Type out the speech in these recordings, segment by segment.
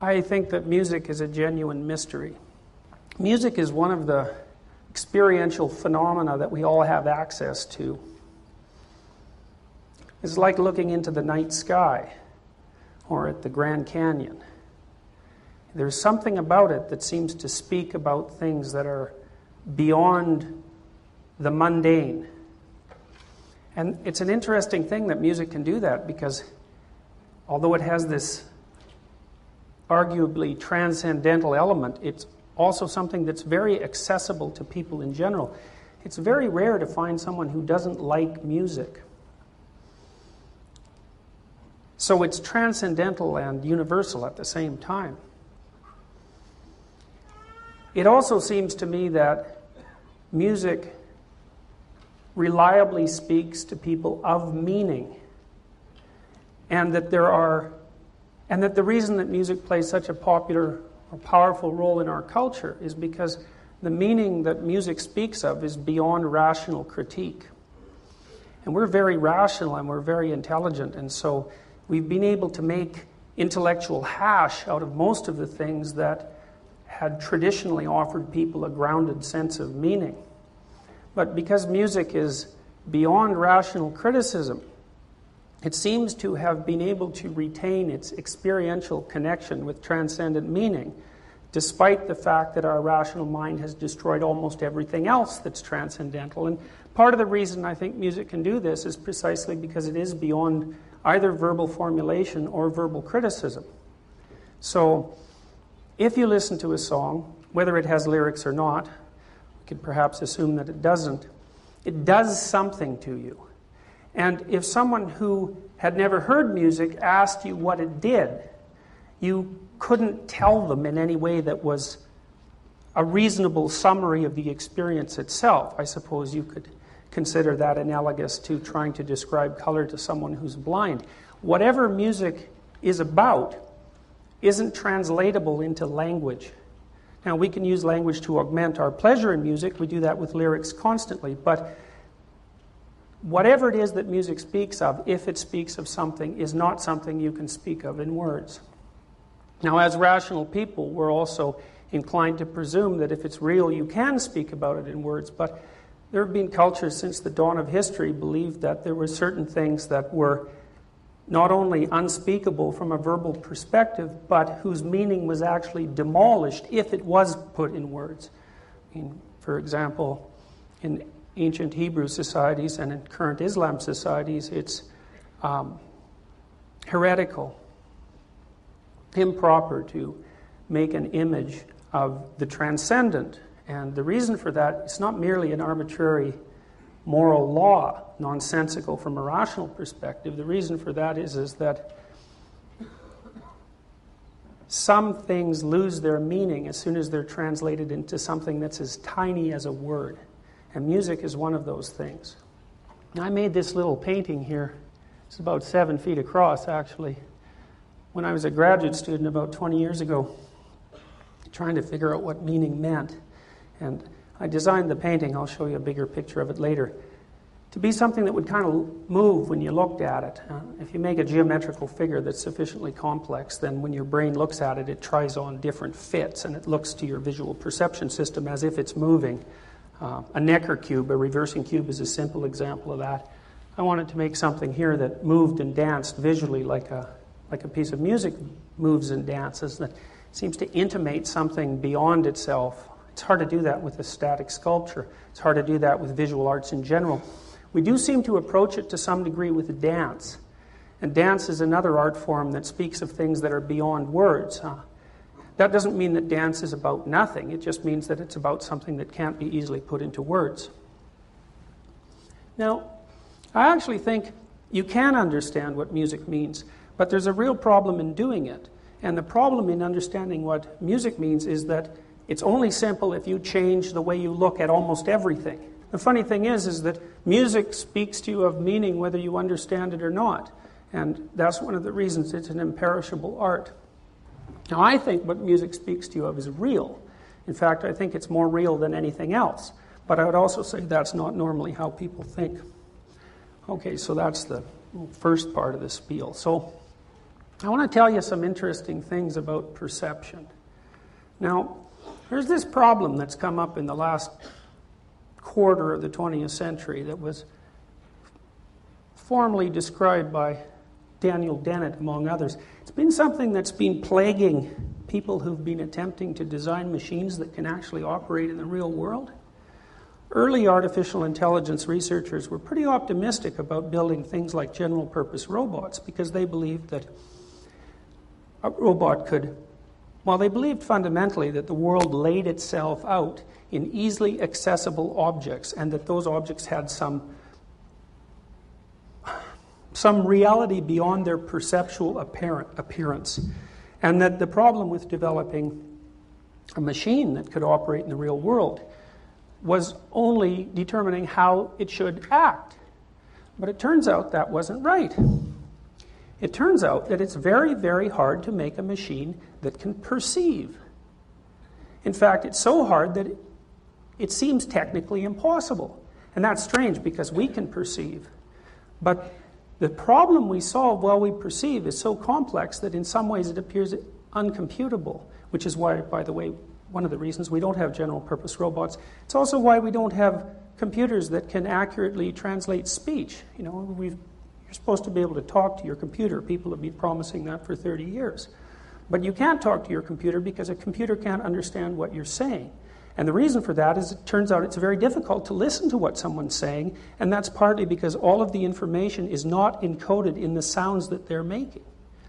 I think that music is a genuine mystery. Music is one of the experiential phenomena that we all have access to. It's like looking into the night sky or at the Grand Canyon. There's something about it that seems to speak about things that are beyond the mundane. And it's an interesting thing that music can do that because although it has this arguably transcendental element, it's also something that's very accessible to people in general. It's very rare to find someone who doesn't like music. So it's transcendental and universal at the same time. It also seems to me that music reliably speaks to people of meaning and that there are and that the reason that music plays such a popular or powerful role in our culture is because the meaning that music speaks of is beyond rational critique. And we're very rational and we're very intelligent, and so we've been able to make intellectual hash out of most of the things that had traditionally offered people a grounded sense of meaning. But because music is beyond rational criticism, it seems to have been able to retain its experiential connection with transcendent meaning, despite the fact that our rational mind has destroyed almost everything else that's transcendental. And part of the reason I think music can do this is precisely because it is beyond either verbal formulation or verbal criticism. So, if you listen to a song, whether it has lyrics or not, we could perhaps assume that it doesn't, it does something to you. And if someone who had never heard music asked you what it did, you couldn't tell them in any way that was a reasonable summary of the experience itself. I suppose you could consider that analogous to trying to describe color to someone who's blind. Whatever music is about isn't translatable into language. Now, we can use language to augment our pleasure in music. We do that with lyrics constantly. But whatever it is that music speaks of, if it speaks of something, is not something you can speak of in words. Now, as rational people, we're also inclined to presume that if it's real, you can speak about it in words. But there have been cultures since the dawn of history believed that there were certain things that were not only unspeakable from a verbal perspective, but whose meaning was actually demolished if it was put in words. I mean, for example, in ancient Hebrew societies and in current Islam societies, it's um, heretical, improper to make an image of the transcendent. And the reason for that is not merely an arbitrary moral law, nonsensical from a rational perspective. The reason for that is, is that some things lose their meaning as soon as they're translated into something that's as tiny as a word. And music is one of those things. I made this little painting here. It's about seven feet across, actually. When I was a graduate student about 20 years ago, trying to figure out what meaning meant. And I designed the painting, I'll show you a bigger picture of it later, to be something that would kind of move when you looked at it. Uh, if you make a geometrical figure that's sufficiently complex, then when your brain looks at it, it tries on different fits and it looks to your visual perception system as if it's moving. Uh, a Necker cube, a reversing cube, is a simple example of that. I wanted to make something here that moved and danced visually like a, like a piece of music moves and dances that seems to intimate something beyond itself. It's hard to do that with a static sculpture. It's hard to do that with visual arts in general. We do seem to approach it to some degree with dance. And dance is another art form that speaks of things that are beyond words. Huh? That doesn't mean that dance is about nothing, it just means that it's about something that can't be easily put into words. Now, I actually think you can understand what music means, but there's a real problem in doing it. And the problem in understanding what music means is that it's only simple if you change the way you look at almost everything. The funny thing is is that music speaks to you of meaning whether you understand it or not. And that's one of the reasons it's an imperishable art. Now, I think what music speaks to you of is real. In fact, I think it's more real than anything else. But I would also say that's not normally how people think. Okay, so that's the first part of the spiel. So, I want to tell you some interesting things about perception. Now, there's this problem that's come up in the last quarter of the 20th century that was formally described by Daniel Dennett, among others. It's been something that's been plaguing people who've been attempting to design machines that can actually operate in the real world. Early artificial intelligence researchers were pretty optimistic about building things like general purpose robots because they believed that a robot could, while they believed fundamentally that the world laid itself out in easily accessible objects and that those objects had some some reality beyond their perceptual apparent appearance and that the problem with developing a machine that could operate in the real world was only determining how it should act. But it turns out that wasn't right. It turns out that it's very, very hard to make a machine that can perceive. In fact, it's so hard that it, it seems technically impossible. And that's strange because we can perceive. But the problem we solve while we perceive is so complex that in some ways it appears uncomputable, which is why, by the way, one of the reasons we don't have general purpose robots. It's also why we don't have computers that can accurately translate speech. You know, we've, you're supposed to be able to talk to your computer. People have been promising that for 30 years. But you can't talk to your computer because a computer can't understand what you're saying. And the reason for that is it turns out it's very difficult to listen to what someone's saying, and that's partly because all of the information is not encoded in the sounds that they're making.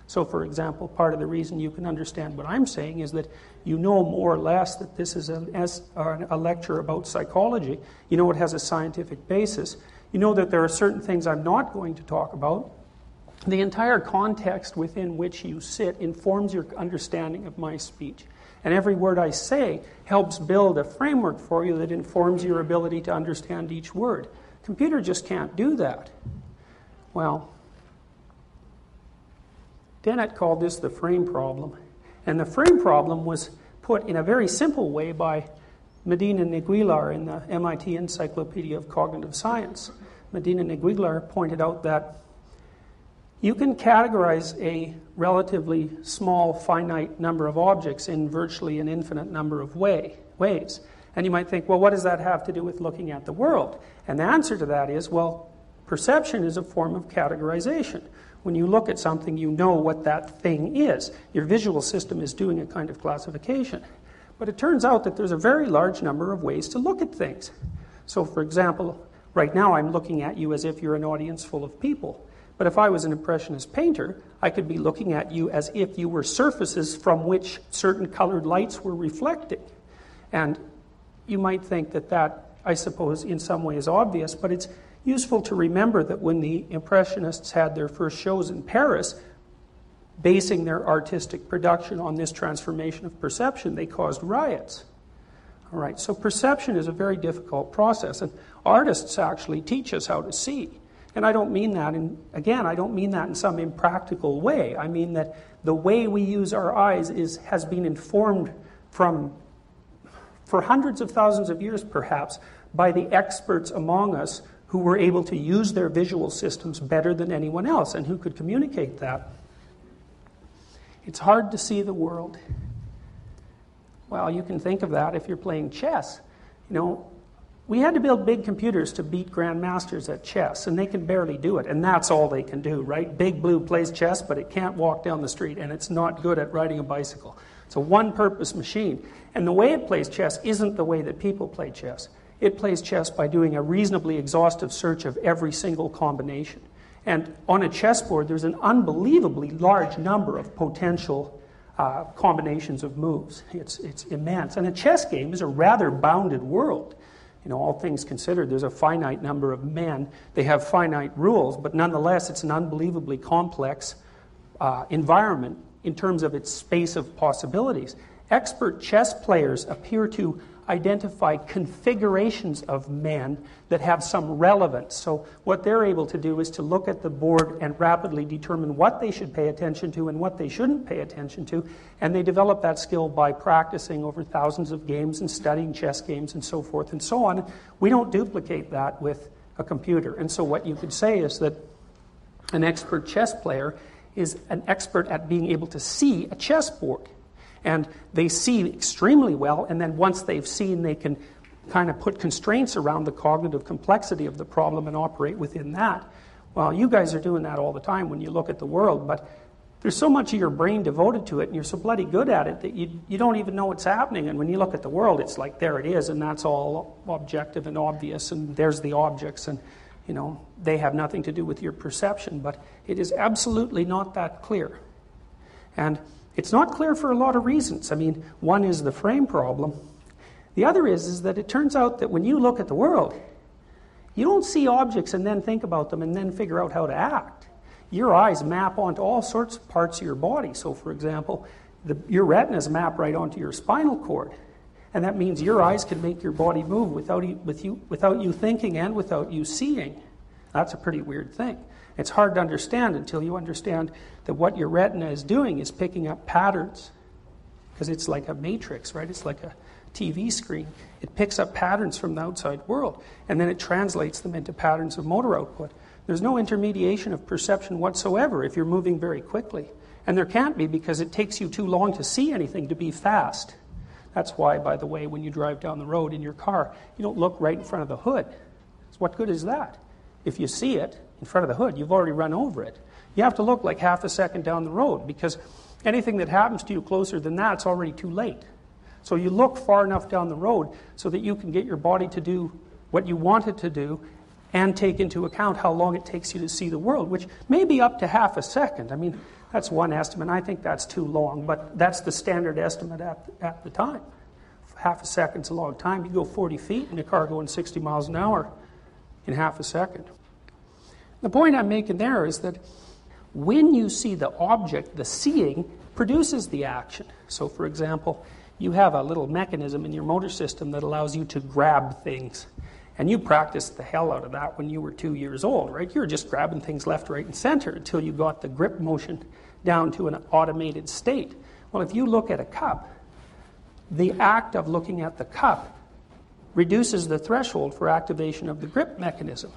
So, for example, part of the reason you can understand what I'm saying is that you know more or less that this is a, uh, a lecture about psychology. You know it has a scientific basis. You know that there are certain things I'm not going to talk about. The entire context within which you sit informs your understanding of my speech. And every word I say helps build a framework for you that informs your ability to understand each word. Computer just can't do that. Well, Dennett called this the frame problem. And the frame problem was put in a very simple way by Medin and Aguilar in the MIT Encyclopedia of Cognitive Science. Medin and Aguilar pointed out that you can categorize a relatively small, finite number of objects in virtually an infinite number of way, ways. And you might think, well, what does that have to do with looking at the world? And the answer to that is, well, perception is a form of categorization. When you look at something, you know what that thing is. Your visual system is doing a kind of classification. But it turns out that there's a very large number of ways to look at things. So, for example, right now I'm looking at you as if you're an audience full of people. But if I was an Impressionist painter, I could be looking at you as if you were surfaces from which certain colored lights were reflecting. And you might think that that, I suppose, in some way is obvious, but it's useful to remember that when the Impressionists had their first shows in Paris, basing their artistic production on this transformation of perception, they caused riots. All right, so perception is a very difficult process, and artists actually teach us how to see. And I don't mean that, in, again, I don't mean that in some impractical way. I mean that the way we use our eyes is, has been informed from, for hundreds of thousands of years perhaps, by the experts among us who were able to use their visual systems better than anyone else and who could communicate that. It's hard to see the world. Well, you can think of that if you're playing chess. You know, we had to build big computers to beat grandmasters at chess, and they can barely do it, and that's all they can do, right? Big Blue plays chess, but it can't walk down the street, and it's not good at riding a bicycle. It's a one purpose machine. And the way it plays chess isn't the way that people play chess. It plays chess by doing a reasonably exhaustive search of every single combination. And on a chessboard, there's an unbelievably large number of potential uh, combinations of moves. It's, it's immense. And a chess game is a rather bounded world. You know, all things considered, there's a finite number of men. They have finite rules, but nonetheless, it's an unbelievably complex uh, environment in terms of its space of possibilities. Expert chess players appear to identify configurations of men that have some relevance. So, what they're able to do is to look at the board and rapidly determine what they should pay attention to and what they shouldn't pay attention to. And they develop that skill by practicing over thousands of games and studying chess games and so forth and so on. We don't duplicate that with a computer. And so, what you could say is that an expert chess player is an expert at being able to see a chessboard. And they see extremely well, and then once they've seen, they can kind of put constraints around the cognitive complexity of the problem and operate within that. Well, you guys are doing that all the time when you look at the world, but there's so much of your brain devoted to it, and you're so bloody good at it that you, you don't even know what's happening. And when you look at the world, it's like, there it is, and that's all objective and obvious, and there's the objects, and, you know, they have nothing to do with your perception. But it is absolutely not that clear. And it's not clear for a lot of reasons. I mean, one is the frame problem. The other is, is that it turns out that when you look at the world, you don't see objects and then think about them and then figure out how to act. Your eyes map onto all sorts of parts of your body. So, for example, the, your retinas map right onto your spinal cord. And that means your eyes can make your body move without you, with you, without you thinking and without you seeing. That's a pretty weird thing. It's hard to understand until you understand that what your retina is doing is picking up patterns. Because it's like a matrix, right? It's like a TV screen. It picks up patterns from the outside world, and then it translates them into patterns of motor output. There's no intermediation of perception whatsoever if you're moving very quickly. And there can't be because it takes you too long to see anything to be fast. That's why, by the way, when you drive down the road in your car, you don't look right in front of the hood. So what good is that? If you see it in front of the hood, you've already run over it. You have to look like half a second down the road because anything that happens to you closer than that, it's already too late. So you look far enough down the road so that you can get your body to do what you want it to do and take into account how long it takes you to see the world, which may be up to half a second. I mean, that's one estimate. I think that's too long, but that's the standard estimate at, at the time. Half a second's a long time. You go 40 feet in a car going 60 miles an hour in half a second. The point I'm making there is that when you see the object, the seeing produces the action. So, for example, you have a little mechanism in your motor system that allows you to grab things. And you practiced the hell out of that when you were two years old, right? You were just grabbing things left, right, and center until you got the grip motion down to an automated state. Well, if you look at a cup, the act of looking at the cup reduces the threshold for activation of the grip mechanism.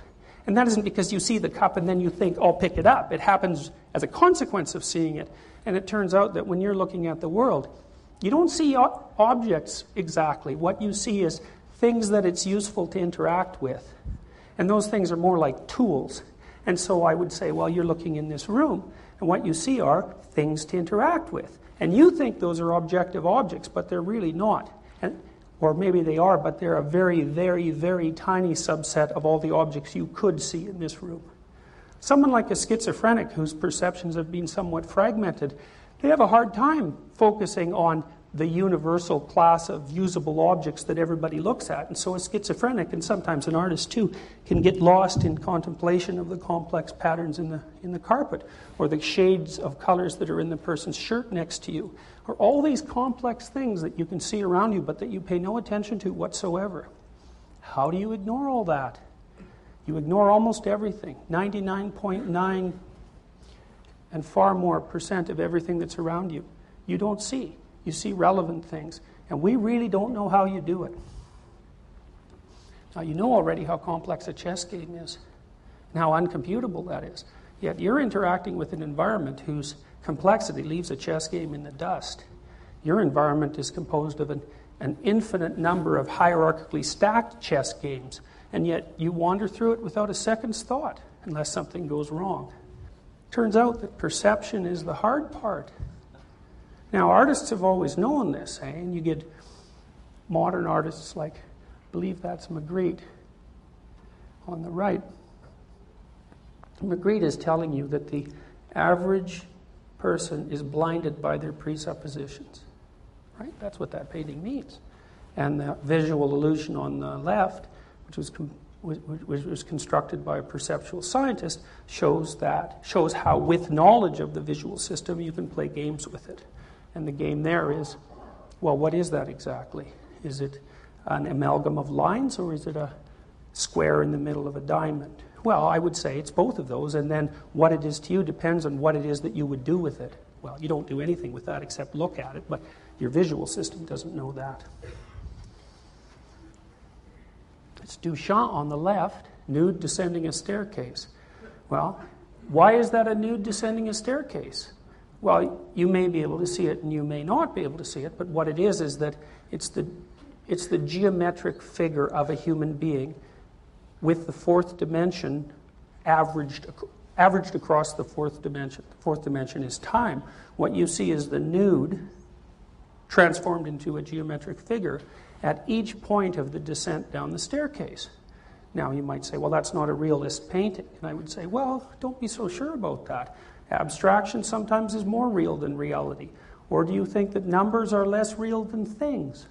And that isn't because you see the cup and then you think, I'll pick it up. It happens as a consequence of seeing it. And it turns out that when you're looking at the world, you don't see objects exactly. What you see is things that it's useful to interact with. And those things are more like tools. And so I would say, well, you're looking in this room, and what you see are things to interact with. And you think those are objective objects, but they're really not. And, or maybe they are, but they're a very, very, very tiny subset of all the objects you could see in this room. Someone like a schizophrenic whose perceptions have been somewhat fragmented they have a hard time focusing on the universal class of usable objects that everybody looks at. And so a schizophrenic, and sometimes an artist too, can get lost in contemplation of the complex patterns in the, in the carpet, or the shades of colors that are in the person's shirt next to you, or all these complex things that you can see around you but that you pay no attention to whatsoever. How do you ignore all that? You ignore almost everything. 99.9 and far more percent of everything that's around you. You don't see. You see relevant things. And we really don't know how you do it. Now, you know already how complex a chess game is and how uncomputable that is. Yet you're interacting with an environment whose complexity leaves a chess game in the dust. Your environment is composed of an, an infinite number of hierarchically stacked chess games, and yet you wander through it without a second's thought unless something goes wrong. Turns out that perception is the hard part. Now, artists have always known this, eh? and you get modern artists like, I believe that's Magritte on the right. Magritte is telling you that the average person is blinded by their presuppositions. Right? That's what that painting means. And the visual illusion on the left, which was com- which was constructed by a perceptual scientist, shows that shows how, with knowledge of the visual system, you can play games with it. And the game there is, well, what is that exactly? Is it an amalgam of lines, or is it a square in the middle of a diamond? Well, I would say it's both of those, and then what it is to you depends on what it is that you would do with it. Well, you don't do anything with that except look at it, but your visual system doesn't know that. It's Duchamp on the left, nude descending a staircase. Well, Why is that a nude descending a staircase? Well, you may be able to see it and you may not be able to see it, but what it is is that it's the, it's the geometric figure of a human being with the fourth dimension averaged, averaged across the fourth dimension. The fourth dimension is time. What you see is the nude transformed into a geometric figure at each point of the descent down the staircase. Now, you might say, well, that's not a realist painting. And I would say, well, don't be so sure about that. Abstraction sometimes is more real than reality. Or do you think that numbers are less real than things?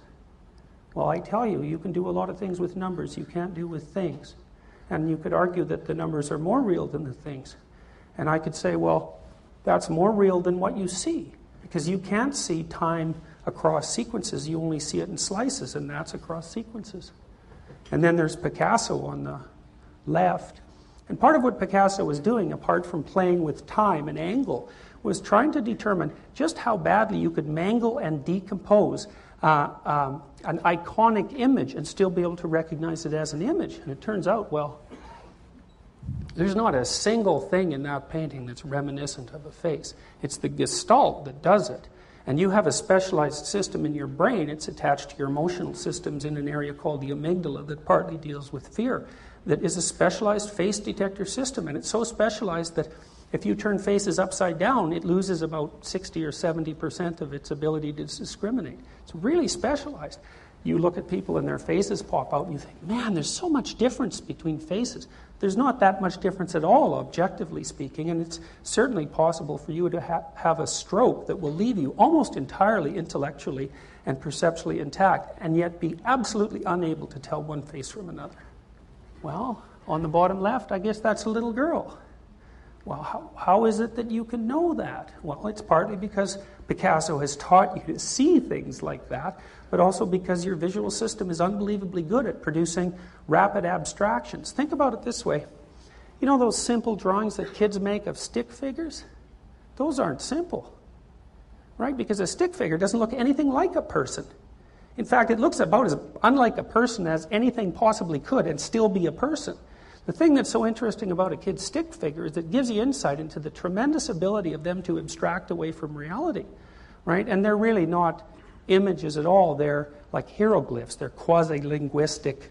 Well, I tell you, you can do a lot of things with numbers you can't do with things. And you could argue that the numbers are more real than the things. And I could say, well, that's more real than what you see. Because you can't see time across sequences, you only see it in slices, and that's across sequences. And then there's Picasso on the left. And part of what Picasso was doing, apart from playing with time and angle, was trying to determine just how badly you could mangle and decompose uh, um, an iconic image and still be able to recognize it as an image. And it turns out, well, there's not a single thing in that painting that's reminiscent of a face. It's the gestalt that does it. And you have a specialized system in your brain. It's attached to your emotional systems in an area called the amygdala that partly deals with fear, that is a specialized face detector system. And it's so specialized that if you turn faces upside down, it loses about 60 or 70% of its ability to discriminate. It's really specialized. You look at people and their faces pop out, and you think, man, there's so much difference between faces. There's not that much difference at all, objectively speaking, and it's certainly possible for you to ha- have a stroke that will leave you almost entirely intellectually and perceptually intact, and yet be absolutely unable to tell one face from another. Well, on the bottom left, I guess that's a little girl. Well, how, how is it that you can know that? Well, it's partly because Picasso has taught you to see things like that, but also because your visual system is unbelievably good at producing rapid abstractions. Think about it this way you know those simple drawings that kids make of stick figures? Those aren't simple, right? Because a stick figure doesn't look anything like a person. In fact, it looks about as unlike a person as anything possibly could and still be a person. The thing that's so interesting about a kid's stick figure is it gives you insight into the tremendous ability of them to abstract away from reality, right? And they're really not images at all. They're like hieroglyphs. They're quasi-linguistic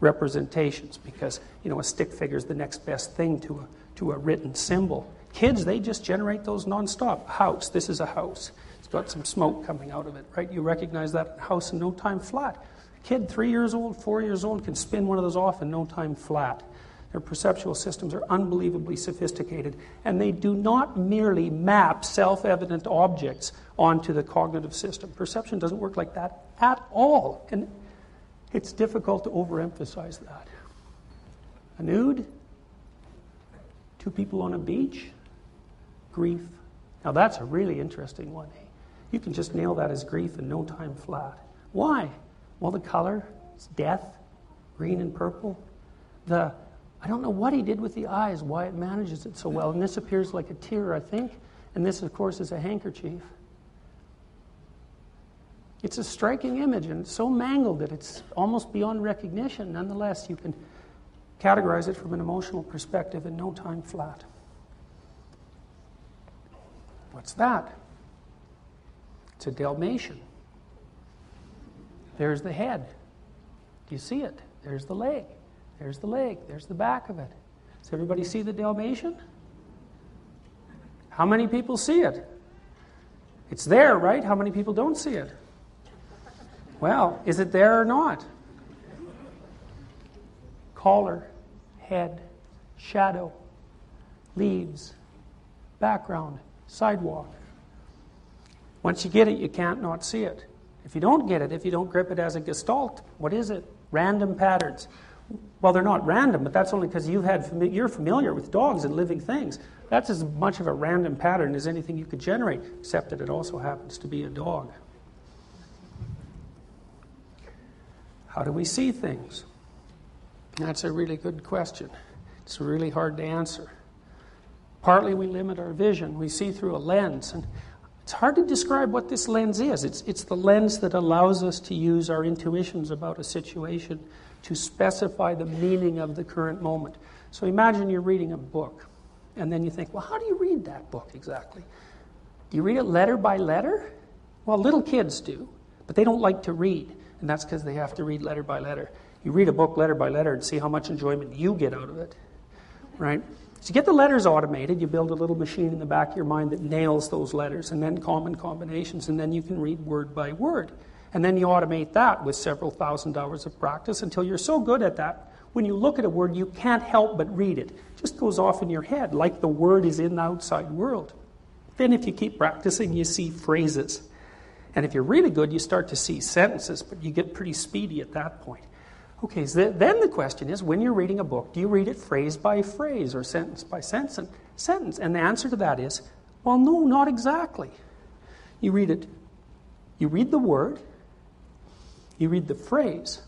representations because you know a stick figure is the next best thing to a, to a written symbol. Kids, they just generate those nonstop. House, this is a house. Got some smoke coming out of it, right? You recognize that house in no time flat. Kid, three years old, four years old, can spin one of those off in no time flat. Their perceptual systems are unbelievably sophisticated, and they do not merely map self evident objects onto the cognitive system. Perception doesn't work like that at all, and it's difficult to overemphasize that. A nude, two people on a beach, grief. Now that's a really interesting one. Eh? You can just nail that as grief in no time flat. Why? Well, the color, it's death, green and purple. The I don't know what he did with the eyes, why it manages it so well. And this appears like a tear, I think. And this, of course, is a handkerchief. It's a striking image and so mangled that it's almost beyond recognition. Nonetheless, you can categorize it from an emotional perspective in no time flat. What's that? It's a Dalmatian. There's the head. Do you see it? There's the leg. There's the leg, there's the back of it. Does everybody see the Dalmatian? How many people see it? It's there, right? How many people don't see it? Well, is it there or not? Collar, head, shadow, leaves, background, sidewalk. Once you get it, you can't not see it. If you don't get it, if you don't grip it as a gestalt, what is it? Random patterns. Well, they're not random, but that's only because you've had you're familiar with dogs and living things. That's as much of a random pattern as anything you could generate, except that it also happens to be a dog. How do we see things? That's a really good question. It's really hard to answer. Partly we limit our vision. We see through a lens, and it's hard to describe what this lens is. It's, it's the lens that allows us to use our intuitions about a situation to specify the meaning of the current moment. So imagine you're reading a book, And then you think, well, how do you read that book exactly? Do you read it letter by letter? Well, little kids do, but they don't like to read, and that's because they have to read letter by letter. You read a book letter by letter and see how much enjoyment you get out of it, right? So you get the letters automated, you build a little machine in the back of your mind that nails those letters, and then common combinations, and then you can read word by word. And then you automate that with several thousand hours of practice until you're so good at that, when you look at a word, you can't help but read it. It just goes off in your head, like the word is in the outside world. Then, if you keep practicing, you see phrases. And if you're really good, you start to see sentences, but you get pretty speedy at that point. Okay, so then the question is when you're reading a book, do you read it phrase by phrase or sentence by sentence? sentence? And the answer to that is well, no, not exactly. You read it, you read the word, you read the phrase,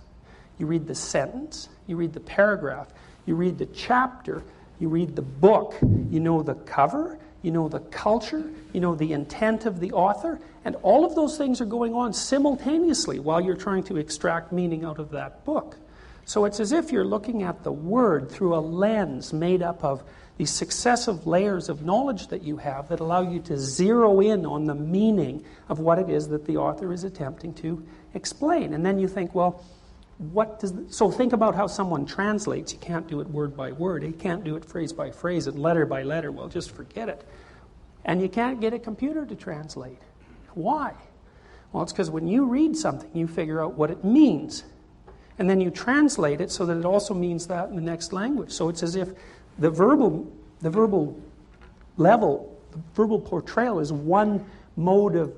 you read the sentence, you read the paragraph, you read the chapter, you read the book, you know the cover, you know the culture, you know the intent of the author, and all of those things are going on simultaneously while you're trying to extract meaning out of that book. So it's as if you're looking at the word through a lens made up of these successive layers of knowledge that you have that allow you to zero in on the meaning of what it is that the author is attempting to explain. And then you think, well, what does so think about how someone translates. You can't do it word by word. You can't do it phrase by phrase and letter by letter. Well just forget it. And you can't get a computer to translate. Why? Well it's because when you read something you figure out what it means. And then you translate it so that it also means that in the next language. So it's as if the verbal the verbal level the verbal portrayal is one mode of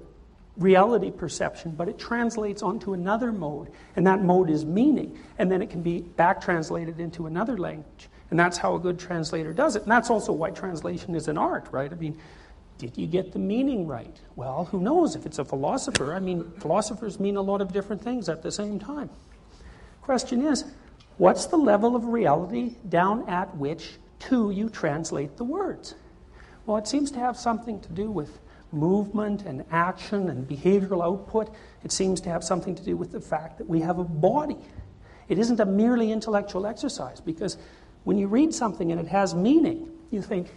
reality perception, but it translates onto another mode, and that mode is meaning, and then it can be back translated into another language. And that's how a good translator does it. And that's also why translation is an art, right? I mean, did you get the meaning right? Well, who knows if it's a philosopher? I mean, philosophers mean a lot of different things at the same time. Question is, what's the level of reality down at which to you translate the words? Well, it seems to have something to do with movement and action and behavioral output. It seems to have something to do with the fact that we have a body. It isn't a merely intellectual exercise because when you read something and it has meaning, you think,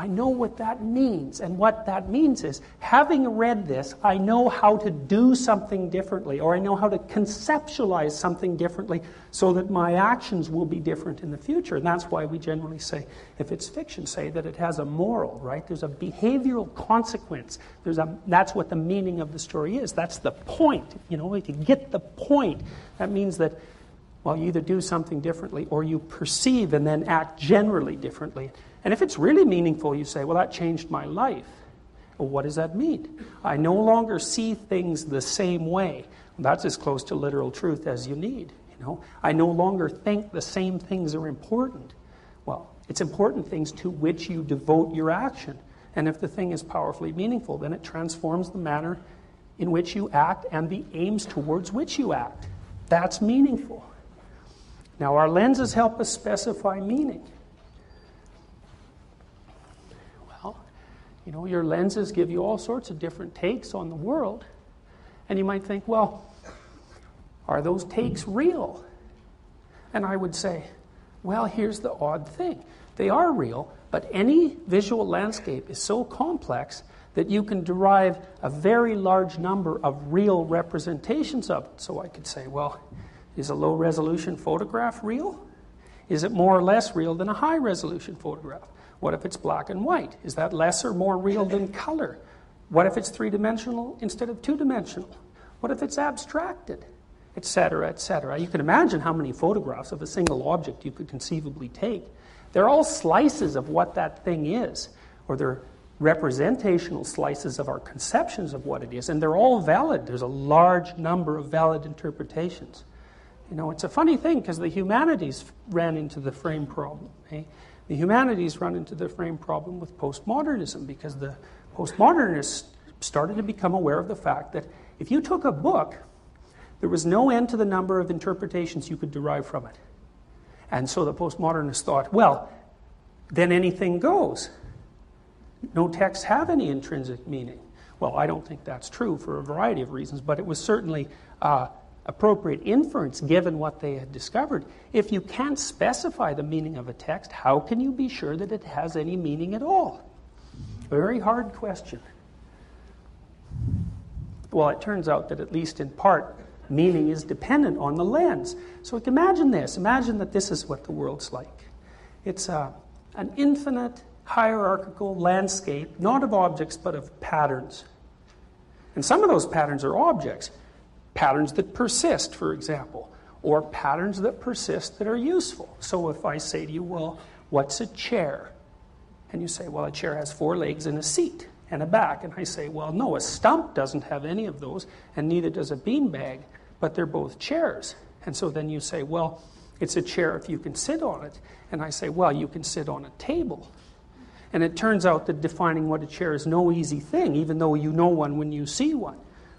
I know what that means. And what that means is, having read this, I know how to do something differently, or I know how to conceptualize something differently so that my actions will be different in the future. And that's why we generally say, if it's fiction, say that it has a moral, right? There's a behavioral consequence. There's a, that's what the meaning of the story is. That's the point. You know, you get the point, that means that well, you either do something differently or you perceive and then act generally differently. And if it's really meaningful, you say, well, that changed my life. Well, what does that mean? I no longer see things the same way. That's as close to literal truth as you need. You know, I no longer think the same things are important. Well, it's important things to which you devote your action. And if the thing is powerfully meaningful, then it transforms the manner in which you act and the aims towards which you act. That's meaningful. Now, our lenses help us specify meaning. You know, your lenses give you all sorts of different takes on the world. And you might think, well, are those takes real? And I would say, well, here's the odd thing. They are real, but any visual landscape is so complex that you can derive a very large number of real representations of it. So I could say, well, is a low resolution photograph real? Is it more or less real than a high resolution photograph? What if it's black and white? Is that less or more real than color? What if it's three dimensional instead of two dimensional? What if it's abstracted? Etc., etc. You can imagine how many photographs of a single object you could conceivably take. They're all slices of what that thing is, or they're representational slices of our conceptions of what it is, and they're all valid. There's a large number of valid interpretations. You know, it's a funny thing because the humanities ran into the frame problem. Eh? The humanities run into the frame problem with postmodernism because the postmodernists started to become aware of the fact that if you took a book, there was no end to the number of interpretations you could derive from it. And so the postmodernists thought, well, then anything goes. No texts have any intrinsic meaning. Well, I don't think that's true for a variety of reasons, but it was certainly uh, appropriate inference given what they had discovered. If you can't specify the meaning of a text, how can you be sure that it has any meaning at all? Very hard question. Well, it turns out that at least in part, meaning is dependent on the lens. So imagine this imagine that this is what the world's like. It's a, an infinite hierarchical landscape, not of objects, but of patterns. And some of those patterns are objects, patterns that persist, for example, or patterns that persist that are useful. So if I say to you, well, what's a chair? And you say, well, a chair has four legs and a seat and a back. And I say, well, no, a stump doesn't have any of those, and neither does a beanbag, but they're both chairs. And so then you say, well, it's a chair if you can sit on it. And I say, well, you can sit on a table. And it turns out that defining what a chair is no easy thing, even though you know one when you see one.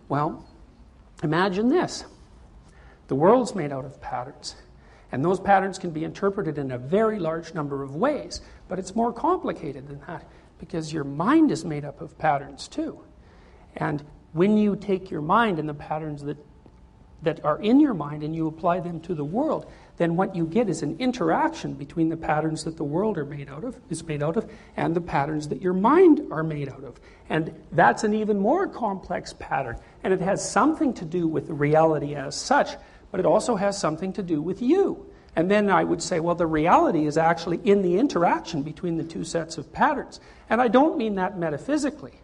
Well, imagine this the world's made out of patterns. And those patterns can be interpreted in a very large number of ways. But it's more complicated than that because your mind is made up of patterns too. And when you take your mind and the patterns that, that are in your mind and you apply them to the world, then what you get is an interaction between the patterns that the world are made out of, is made out of, and the patterns that your mind are made out of. And that's an even more complex pattern. And it has something to do with reality as such, but it also has something to do with you. And then I would say, well, the reality is actually in the interaction between the two sets of patterns. And I don't mean that metaphysically.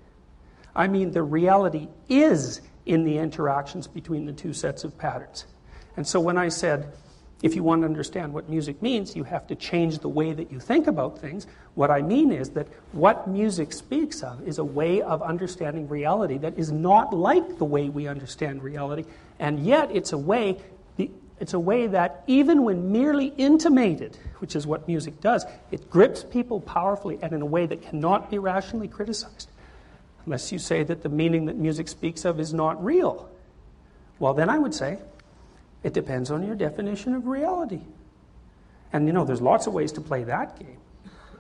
I mean the reality is in the interactions between the two sets of patterns. And so when I said, if you want to understand what music means, you have to change the way that you think about things. What I mean is that what music speaks of is a way of understanding reality that is not like the way we understand reality, and yet it's a way it's a way that, even when merely intimated, which is what music does, it grips people powerfully and in a way that cannot be rationally criticized. Unless you say that the meaning that music speaks of is not real. Well, then I would say it depends on your definition of reality. And you know, there's lots of ways to play that game.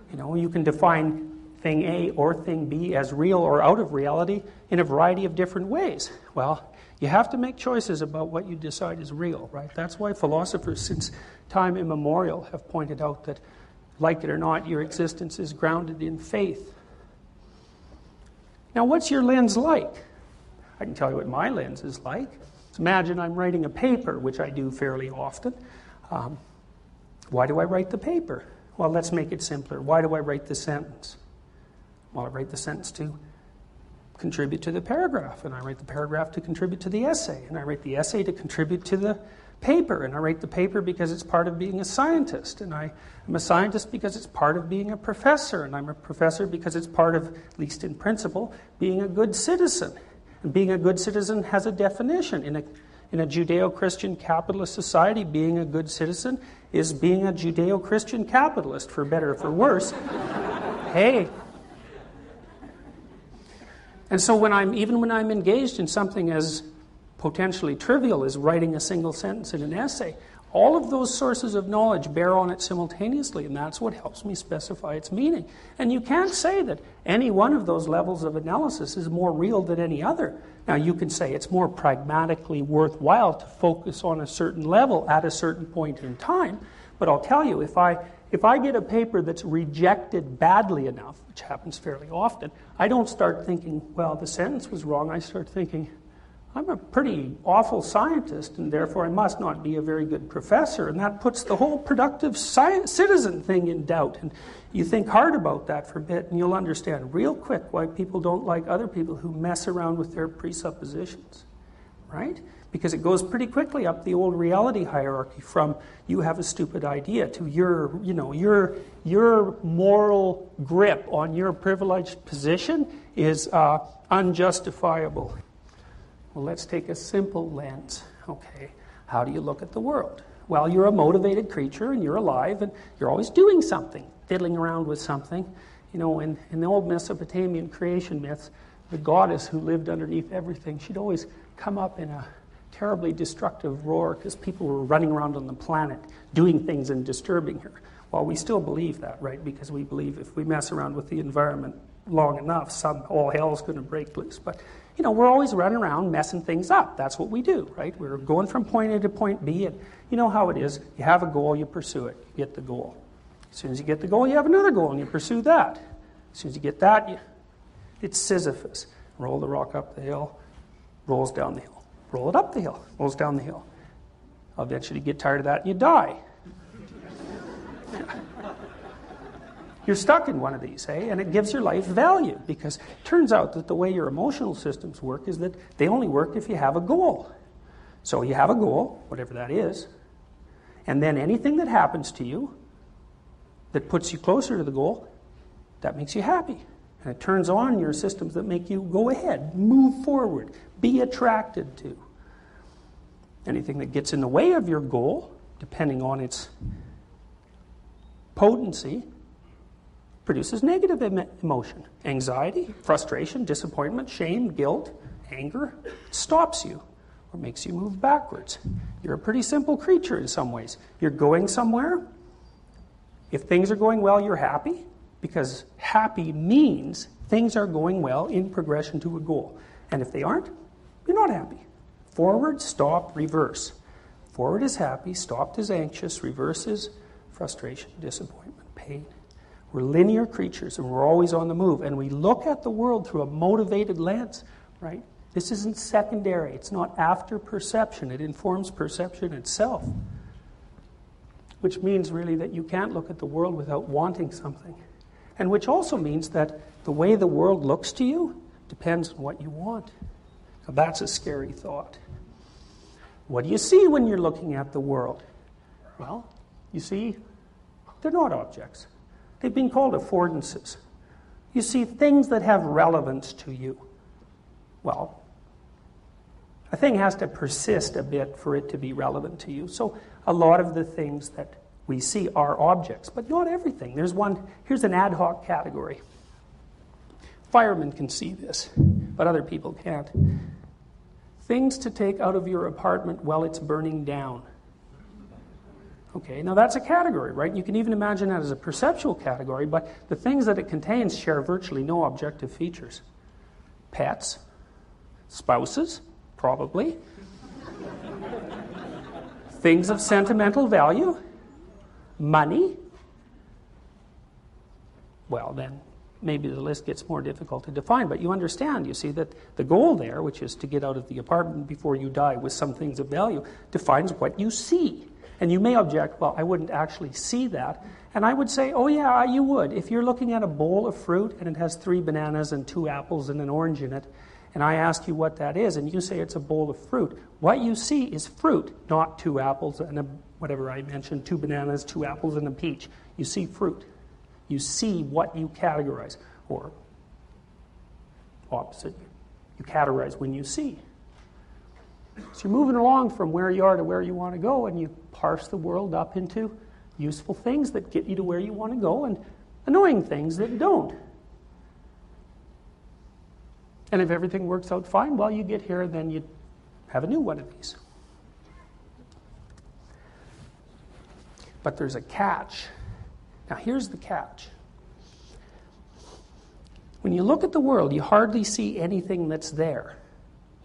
You know, you can define thing A or thing B as real or out of reality in a variety of different ways. Well, you have to make choices about what you decide is real, right? That's why philosophers, since time immemorial, have pointed out that, like it or not, your existence is grounded in faith. Now, what's your lens like? I can tell you what my lens is like. So imagine I'm writing a paper, which I do fairly often. Um, why do I write the paper? Well, let's make it simpler. Why do I write the sentence? Well, I write the sentence to contribute to the paragraph, and I write the paragraph to contribute to the essay, and I write the essay to contribute to the paper, and I write the paper because it's part of being a scientist, and I am a scientist because it's part of being a professor, and I'm a professor because it's part of, at least in principle, being a good citizen. And being a good citizen has a definition. In a, in a Judeo Christian capitalist society, being a good citizen is being a Judeo Christian capitalist, for better or for worse. hey, and so when I'm even when I'm engaged in something as potentially trivial as writing a single sentence in an essay, all of those sources of knowledge bear on it simultaneously, and that's what helps me specify its meaning. And you can't say that any one of those levels of analysis is more real than any other. Now, you can say it's more pragmatically worthwhile to focus on a certain level at a certain point in time, but I'll tell you, if I if I get a paper that's rejected badly enough, which happens fairly often, I don't start thinking, well, the sentence was wrong. I start thinking, I'm a pretty awful scientist, and therefore I must not be a very good professor. And that puts the whole productive science, citizen thing in doubt. And you think hard about that for a bit, and you'll understand real quick why people don't like other people who mess around with their presuppositions. Right? because it goes pretty quickly up the old reality hierarchy from you have a stupid idea to your, you know, your, your moral grip on your privileged position is uh, unjustifiable. Well, let's take a simple lens. Okay, how do you look at the world? Well, you're a motivated creature and you're alive and you're always doing something, fiddling around with something. You know, in, in the old Mesopotamian creation myths, the goddess who lived underneath everything, she'd always come up in a terribly destructive roar because people were running around on the planet doing things and disturbing her. Well, we still believe that, right? Because we believe if we mess around with the environment long enough, some all hell's going to break loose. But you know, we're always running around messing things up. That's what we do, right? We're going from point A to point B, and you know how it is. You have a goal, you pursue it, you get the goal. As soon as you get the goal, you have another goal, and you pursue that. As soon as you get that, you, it's Sisyphus. Roll the rock up the hill, rolls down the hill. Roll it up the hill, rolls down the hill. Eventually, you get tired of that, and you die. You're stuck in one of these, eh? And it gives your life value because it turns out that the way your emotional systems work is that they only work if you have a goal. So you have a goal, whatever that is, and then anything that happens to you that puts you closer to the goal, that makes you happy. And it turns on your systems that make you go ahead, move forward, be attracted to. Anything that gets in the way of your goal, depending on its potency, produces negative emotion anxiety, frustration, disappointment, shame, guilt, anger. Stops you or makes you move backwards. You're a pretty simple creature in some ways. You're going somewhere. If things are going well, you're happy because happy means things are going well in progression to a goal. And if they aren't, you're not happy. Forward, stop, reverse. Forward is happy, stopped is anxious, reverse is frustration, disappointment, pain. We're linear creatures and we're always on the move. And we look at the world through a motivated lens, right? This isn't secondary. It's not after perception. It informs perception itself. Which means really that you can't look at the world without wanting something. And which also means that the way the world looks to you depends on what you want. Now, that's a scary thought. What do you see when you're looking at the world? Well, you see, they're not objects. They've been called affordances. You see, things that have relevance to you. Well, a thing has to persist a bit for it to be relevant to you. So, a lot of the things that we see are objects, but not everything. There's one, here's an ad hoc category. Firemen can see this, but other people can't. Things to take out of your apartment while it's burning down. Okay, now that's a category, right? You can even imagine that as a perceptual category, but the things that it contains share virtually no objective features. Pets, spouses, probably. things of sentimental value, money. Well, then maybe the list gets more difficult to define, but you understand, you see, that the goal there, which is to get out of the apartment before you die with some things of value, defines what you see. And you may object, well, I wouldn't actually see that. And I would say, oh, yeah, you would. If you're looking at a bowl of fruit and it has three bananas and two apples and an orange in it, and I ask you what that is, and you say it's a bowl of fruit, what you see is fruit, not two apples and a, whatever I mentioned, two bananas, two apples, and a peach. You see fruit. You see what you categorize, or opposite, you categorize when you see. So you're moving along from where you are to where you want to go, and you parse the world up into useful things that get you to where you want to go and annoying things that don't. And if everything works out fine, well, you get here, then you have a new one of these. But there's a catch. Now, here's the catch. When you look at the world, you hardly see anything that's there.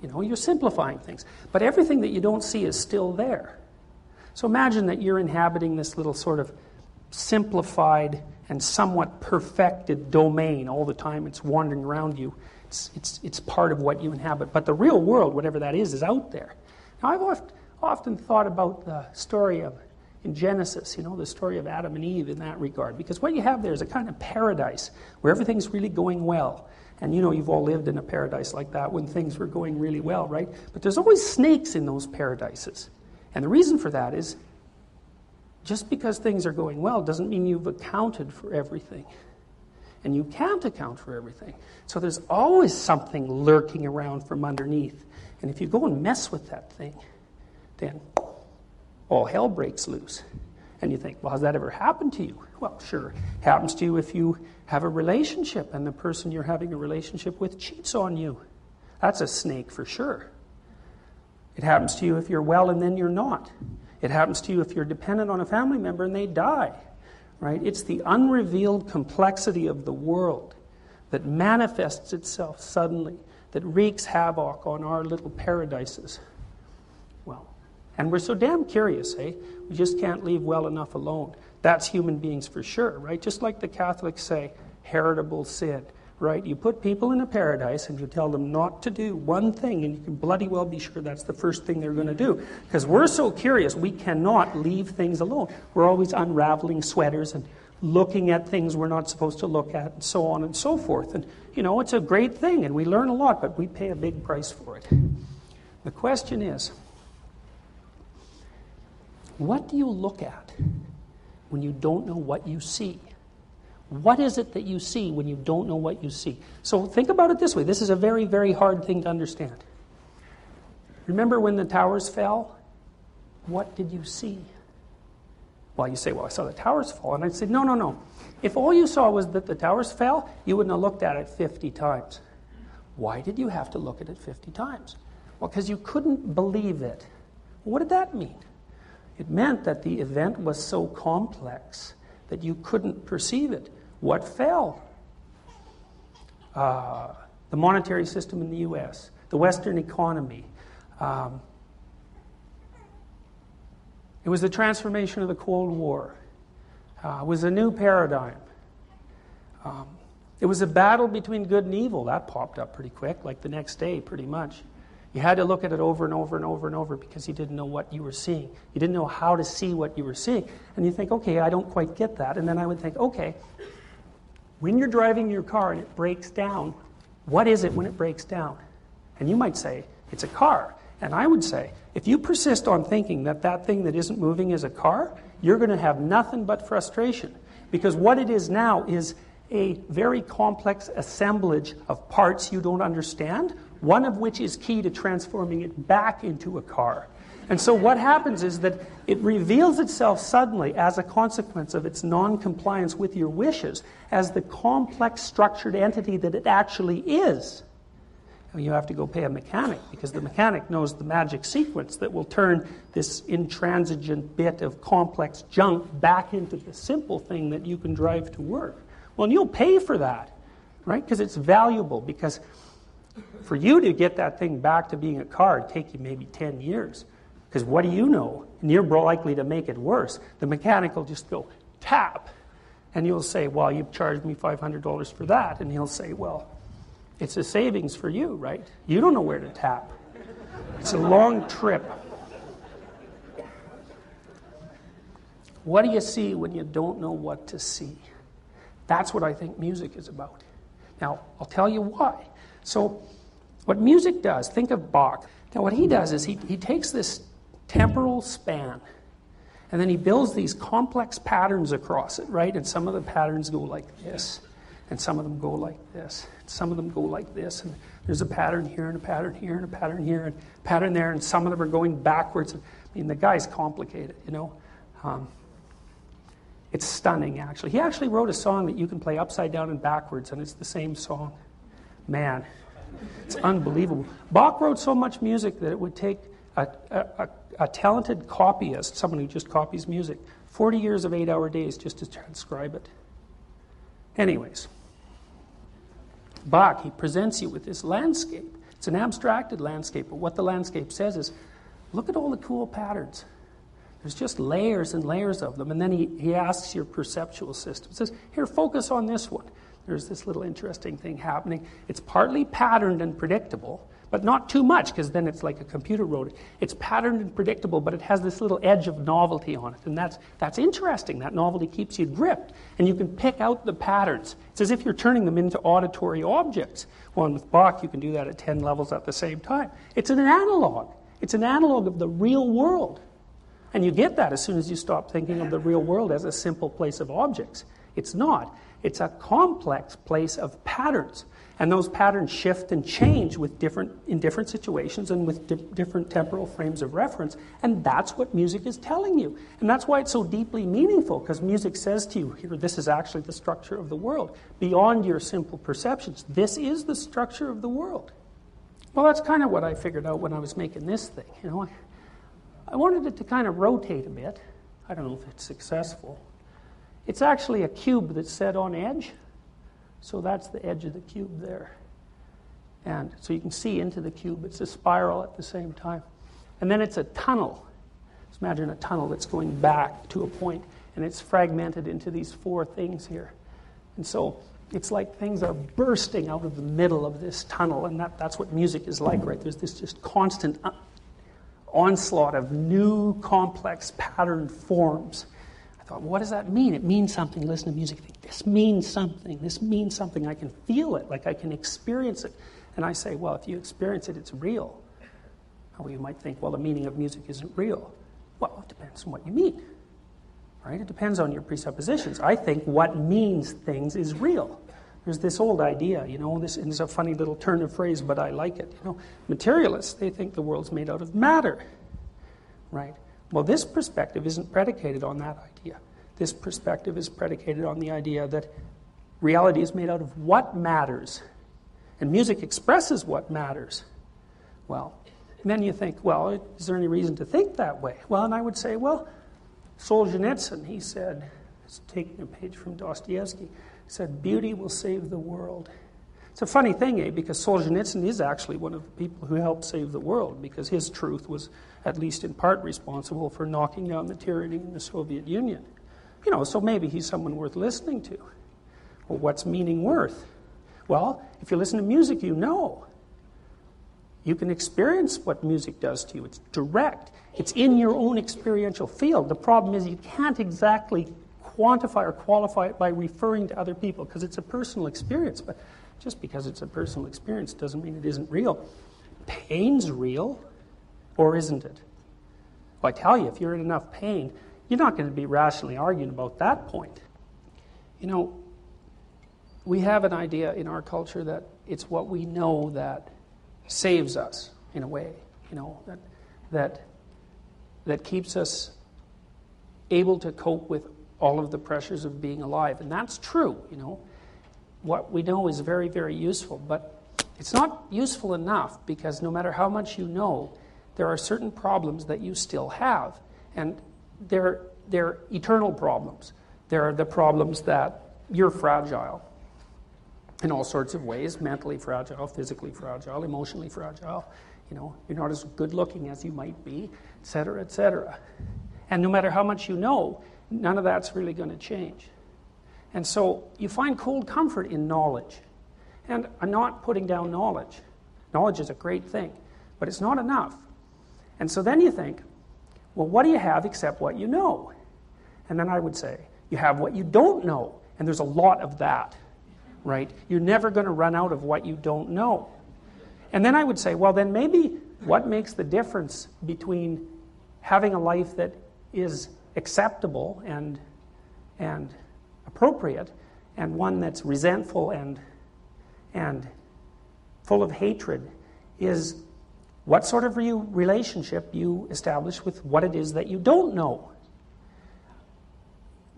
You know, you're simplifying things. But everything that you don't see is still there. So imagine that you're inhabiting this little sort of simplified and somewhat perfected domain all the time. It's wandering around you. It's, it's, it's part of what you inhabit. But the real world, whatever that is, is out there. Now, I've oft, often thought about the story of in Genesis, you know, the story of Adam and Eve in that regard. Because what you have there is a kind of paradise where everything's really going well. And you know, you've all lived in a paradise like that when things were going really well, right? But there's always snakes in those paradises. And the reason for that is just because things are going well doesn't mean you've accounted for everything. And you can't account for everything. So there's always something lurking around from underneath. And if you go and mess with that thing, then all hell breaks loose. And you think, well, has that ever happened to you? Well, sure. It happens to you if you have a relationship and the person you're having a relationship with cheats on you. That's a snake for sure. It happens to you if you're well and then you're not. It happens to you if you're dependent on a family member and they die. Right? It's the unrevealed complexity of the world that manifests itself suddenly that wreaks havoc on our little paradises. Well, and we're so damn curious, eh? We just can't leave well enough alone. That's human beings for sure, right? Just like the Catholics say, heritable sin, right? You put people in a paradise and you tell them not to do one thing, and you can bloody well be sure that's the first thing they're going to do. Because we're so curious, we cannot leave things alone. We're always unraveling sweaters and looking at things we're not supposed to look at, and so on and so forth. And, you know, it's a great thing, and we learn a lot, but we pay a big price for it. The question is what do you look at when you don't know what you see? What is it that you see when you don't know what you see? So think about it this way this is a very, very hard thing to understand. Remember when the towers fell? What did you see? Well, you say, Well, I saw the towers fall. And I'd say, No, no, no. If all you saw was that the towers fell, you wouldn't have looked at it 50 times. Why did you have to look at it 50 times? Well, because you couldn't believe it. What did that mean? It meant that the event was so complex that you couldn't perceive it. What fell? Uh, the monetary system in the US, the Western economy, um, it was the transformation of the Cold War. Uh, it was a new paradigm. Um, it was a battle between good and evil. That popped up pretty quick, like the next day, pretty much. You had to look at it over and over and over and over because you didn't know what you were seeing. You didn't know how to see what you were seeing. And you think, okay, I don't quite get that. And then I would think, okay, when you're driving your car and it breaks down, what is it when it breaks down? And you might say, it's a car. And I would say, if you persist on thinking that that thing that isn't moving is a car, you're going to have nothing but frustration. Because what it is now is a very complex assemblage of parts you don't understand, one of which is key to transforming it back into a car. And so what happens is that it reveals itself suddenly as a consequence of its non compliance with your wishes as the complex structured entity that it actually is And you have to go pay a mechanic because the mechanic knows the magic sequence that will turn this intransigent bit of complex junk back into the simple thing that you can drive to work. Well, and you'll pay for that, right? Because it's valuable. Because for you to get that thing back to being a car, it'd take you maybe 10 years. Because what do you know? And you're more likely to make it worse. The mechanic will just go tap. And you'll say, Well, you've charged me $500 for that. And he'll say, Well, it's a savings for you, right? You don't know where to tap. It's a long trip. What do you see when you don't know what to see? That's what I think music is about. Now, I'll tell you why. So, what music does, think of Bach. Now, what he does is he, he takes this temporal span and then he builds these complex patterns across it, right? And some of the patterns go like this, and some of them go like this. And some of them go like this, and there's a pattern here, and a pattern here, and a pattern here, and a pattern there, and some of them are going backwards. I mean, the guy's complicated, you know. Um, it's stunning, actually. He actually wrote a song that you can play upside down and backwards, and it's the same song. Man, it's unbelievable. Bach wrote so much music that it would take a, a, a talented copyist, someone who just copies music, 40 years of eight hour days just to transcribe it. Anyways. Bach, he presents you with this landscape. It's an abstracted landscape, but what the landscape says is look at all the cool patterns. There's just layers and layers of them. And then he, he asks your perceptual system. Says, Here, focus on this one. There's this little interesting thing happening. It's partly patterned and predictable, but not too much because then it's like a computer wrote it. It's patterned and predictable, but it has this little edge of novelty on it. And that's, that's interesting. That novelty keeps you gripped. And you can pick out the patterns. It's as if you're turning them into auditory objects. Well, with Bach, you can do that at 10 levels at the same time. It's an analog. It's an analog of the real world. And you get that as soon as you stop thinking of the real world as a simple place of objects. It's not. It's a complex place of patterns. And those patterns shift and change with different, in different situations and with di- different temporal frames of reference. And that's what music is telling you. And that's why it's so deeply meaningful, because music says to you, here, this is actually the structure of the world. Beyond your simple perceptions, this is the structure of the world. Well, that's kind of what I figured out when I was making this thing. You know, I wanted it to kind of rotate a bit. I don't know if it's successful. It's actually a cube that's set on edge. So that's the edge of the cube there. And so you can see into the cube. It's a spiral at the same time. And then it's a tunnel. Just imagine a tunnel that's going back to a point, and it's fragmented into these four things here. And so it's like things are bursting out of the middle of this tunnel, and that, that's what music is like, right? There's this just constant uh, onslaught of new, complex, patterned forms. I thought, what does that mean? It means something. Listen to music. Think, this means something. This means something. I can feel it, like I can experience it. And I say, well, if you experience it, it's real. Well, you might think, well, the meaning of music isn't real. Well, it depends on what you mean. Right? It depends on your presuppositions. I think what means things is real. There's this old idea, you know, this is a funny little turn of phrase, but I like it. You know, materialists, they think the world's made out of matter. Right? Well, this perspective isn't predicated on that idea. This perspective is predicated on the idea that reality is made out of what matters. And music expresses what matters. Well, then you think, well, is there any reason to think that way? Well, and I would say, well, Solzhenitsyn, he said, taking a page from Dostoevsky, said, Beauty will save the world. It's a funny thing, eh? Because Solzhenitsyn is actually one of the people who helped save the world because his truth was, at least in part, responsible for knocking down the tyranny in the Soviet Union. You know, so maybe he's someone worth listening to. Well, what's meaning worth? Well, if you listen to music, you know. You can experience what music does to you. It's direct, it's in your own experiential field. The problem is you can't exactly quantify or qualify it by referring to other people because it's a personal experience. But just because it's a personal experience doesn't mean it isn't real. Pain's real, or isn't it? Well, I tell you, if you're in enough pain, you're not going to be rationally arguing about that point. You know, we have an idea in our culture that it's what we know that saves us, in a way, you know, that, that, that keeps us able to cope with all of the pressures of being alive. And that's true, you know. What we know is very, very useful, but it's not useful enough because no matter how much you know, there are certain problems that you still have. And they're, they're eternal problems. There are the problems that you're fragile in all sorts of ways mentally fragile, physically fragile, emotionally fragile. You know, you're not as good looking as you might be, et cetera, et cetera. And no matter how much you know, none of that's really going to change. And so you find cold comfort in knowledge. And I'm not putting down knowledge. Knowledge is a great thing, but it's not enough. And so then you think, well, what do you have except what you know? And then I would say, you have what you don't know. And there's a lot of that, right? You're never going to run out of what you don't know. And then I would say, well, then maybe what makes the difference between having a life that is acceptable and, and appropriate, and one that's resentful and, and full of hatred is what sort of re- relationship you establish with what it is that you don't know.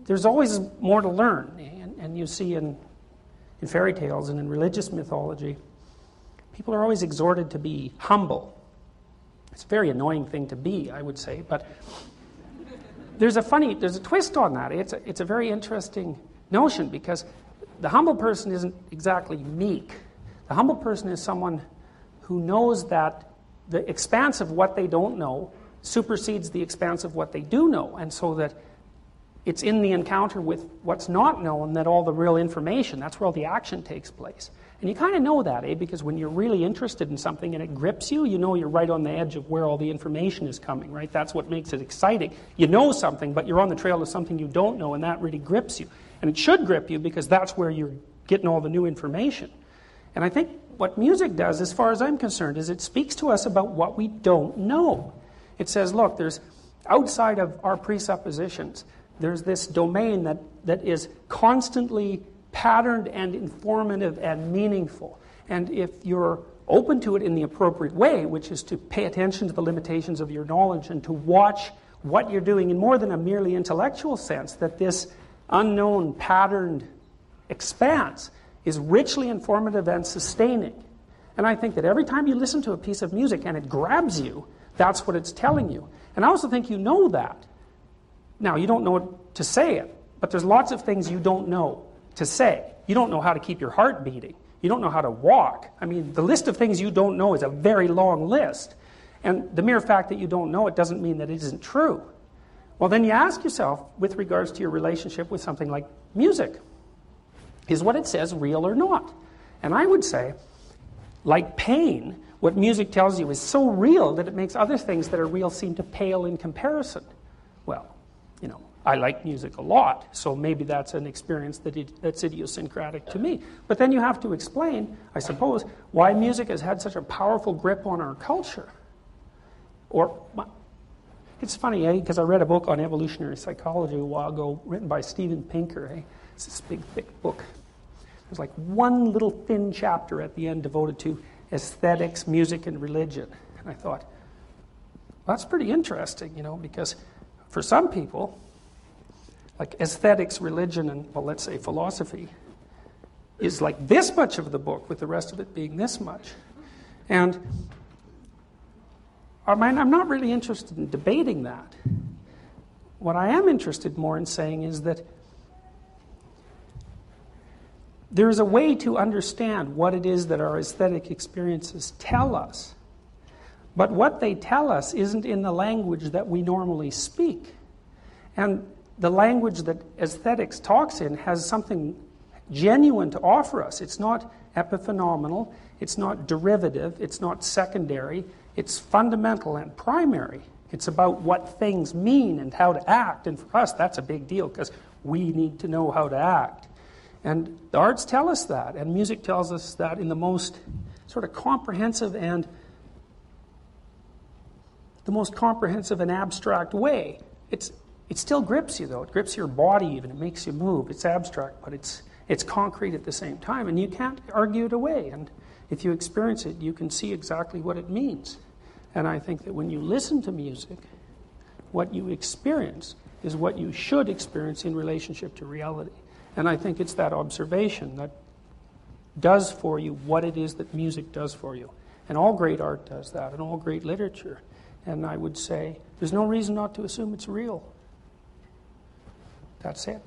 There's always more to learn, and, and you see in, in fairy tales and in religious mythology, people are always exhorted to be humble. It's a very annoying thing to be, I would say, but there's a funny, there's a twist on that. It's a, it's a very interesting notion because the humble person isn't exactly meek. The humble person is someone who knows that the expanse of what they don't know supersedes the expanse of what they do know, and so that it's in the encounter with what's not known that all the real information, that's where all the action takes place. And you kind of know that, eh? Because when you're really interested in something and it grips you, you know you're right on the edge of where all the information is coming, right? That's what makes it exciting. You know something, but you're on the trail of something you don't know, and that really grips you. And it should grip you because that's where you're getting all the new information. And I think what music does, as far as I'm concerned, is it speaks to us about what we don't know. It says, look, there's outside of our presuppositions, there's this domain that, that is constantly patterned and informative and meaningful. And if you're open to it in the appropriate way, which is to pay attention to the limitations of your knowledge and to watch what you're doing in more than a merely intellectual sense, that this unknown patterned expanse is richly informative and sustaining. And I think that every time you listen to a piece of music and it grabs you, that's what it's telling you. And I also think you know that. Now, you don't know to say it, but there's lots of things you don't know to say. You don't know how to keep your heart beating. You don't know how to walk. I mean, the list of things you don't know is a very long list. And the mere fact that you don't know it doesn't mean that it isn't true. Well, then you ask yourself, with regards to your relationship with something like music, is what it says real or not? And I would say, like pain, what music tells you is so real that it makes other things that are real seem to pale in comparison. Well, you know, I like music a lot, so maybe that's an experience that it, that's idiosyncratic to me. But then you have to explain, I suppose, why music has had such a powerful grip on our culture. Or, it's funny, eh? Because I read a book on evolutionary psychology a while ago, written by Steven Pinker. Eh? It's this big, thick book. There's like one little thin chapter at the end devoted to aesthetics, music, and religion. And I thought, well, that's pretty interesting, you know, because for some people, like aesthetics, religion, and, well, let's say philosophy, is like this much of the book, with the rest of it being this much. And I mean, I'm not really interested in debating that. What I am interested more in saying is that there is a way to understand what it is that our aesthetic experiences tell us. But what they tell us isn't in the language that we normally speak. And the language that aesthetics talks in has something genuine to offer us. It's not epiphenomenal, it's not derivative, it's not secondary, it's fundamental and primary. It's about what things mean and how to act. And for us, that's a big deal because we need to know how to act. And the arts tell us that, and music tells us that in the most sort of comprehensive and the most comprehensive and abstract way. It's, it still grips you, though. It grips your body, even. It makes you move. It's abstract, but it's, it's concrete at the same time, and you can't argue it away. And if you experience it, you can see exactly what it means. And I think that when you listen to music, what you experience is what you should experience in relationship to reality. And I think it's that observation that does for you what it is that music does for you. And all great art does that, and all great literature. And I would say there's no reason not to assume it's real. That's it.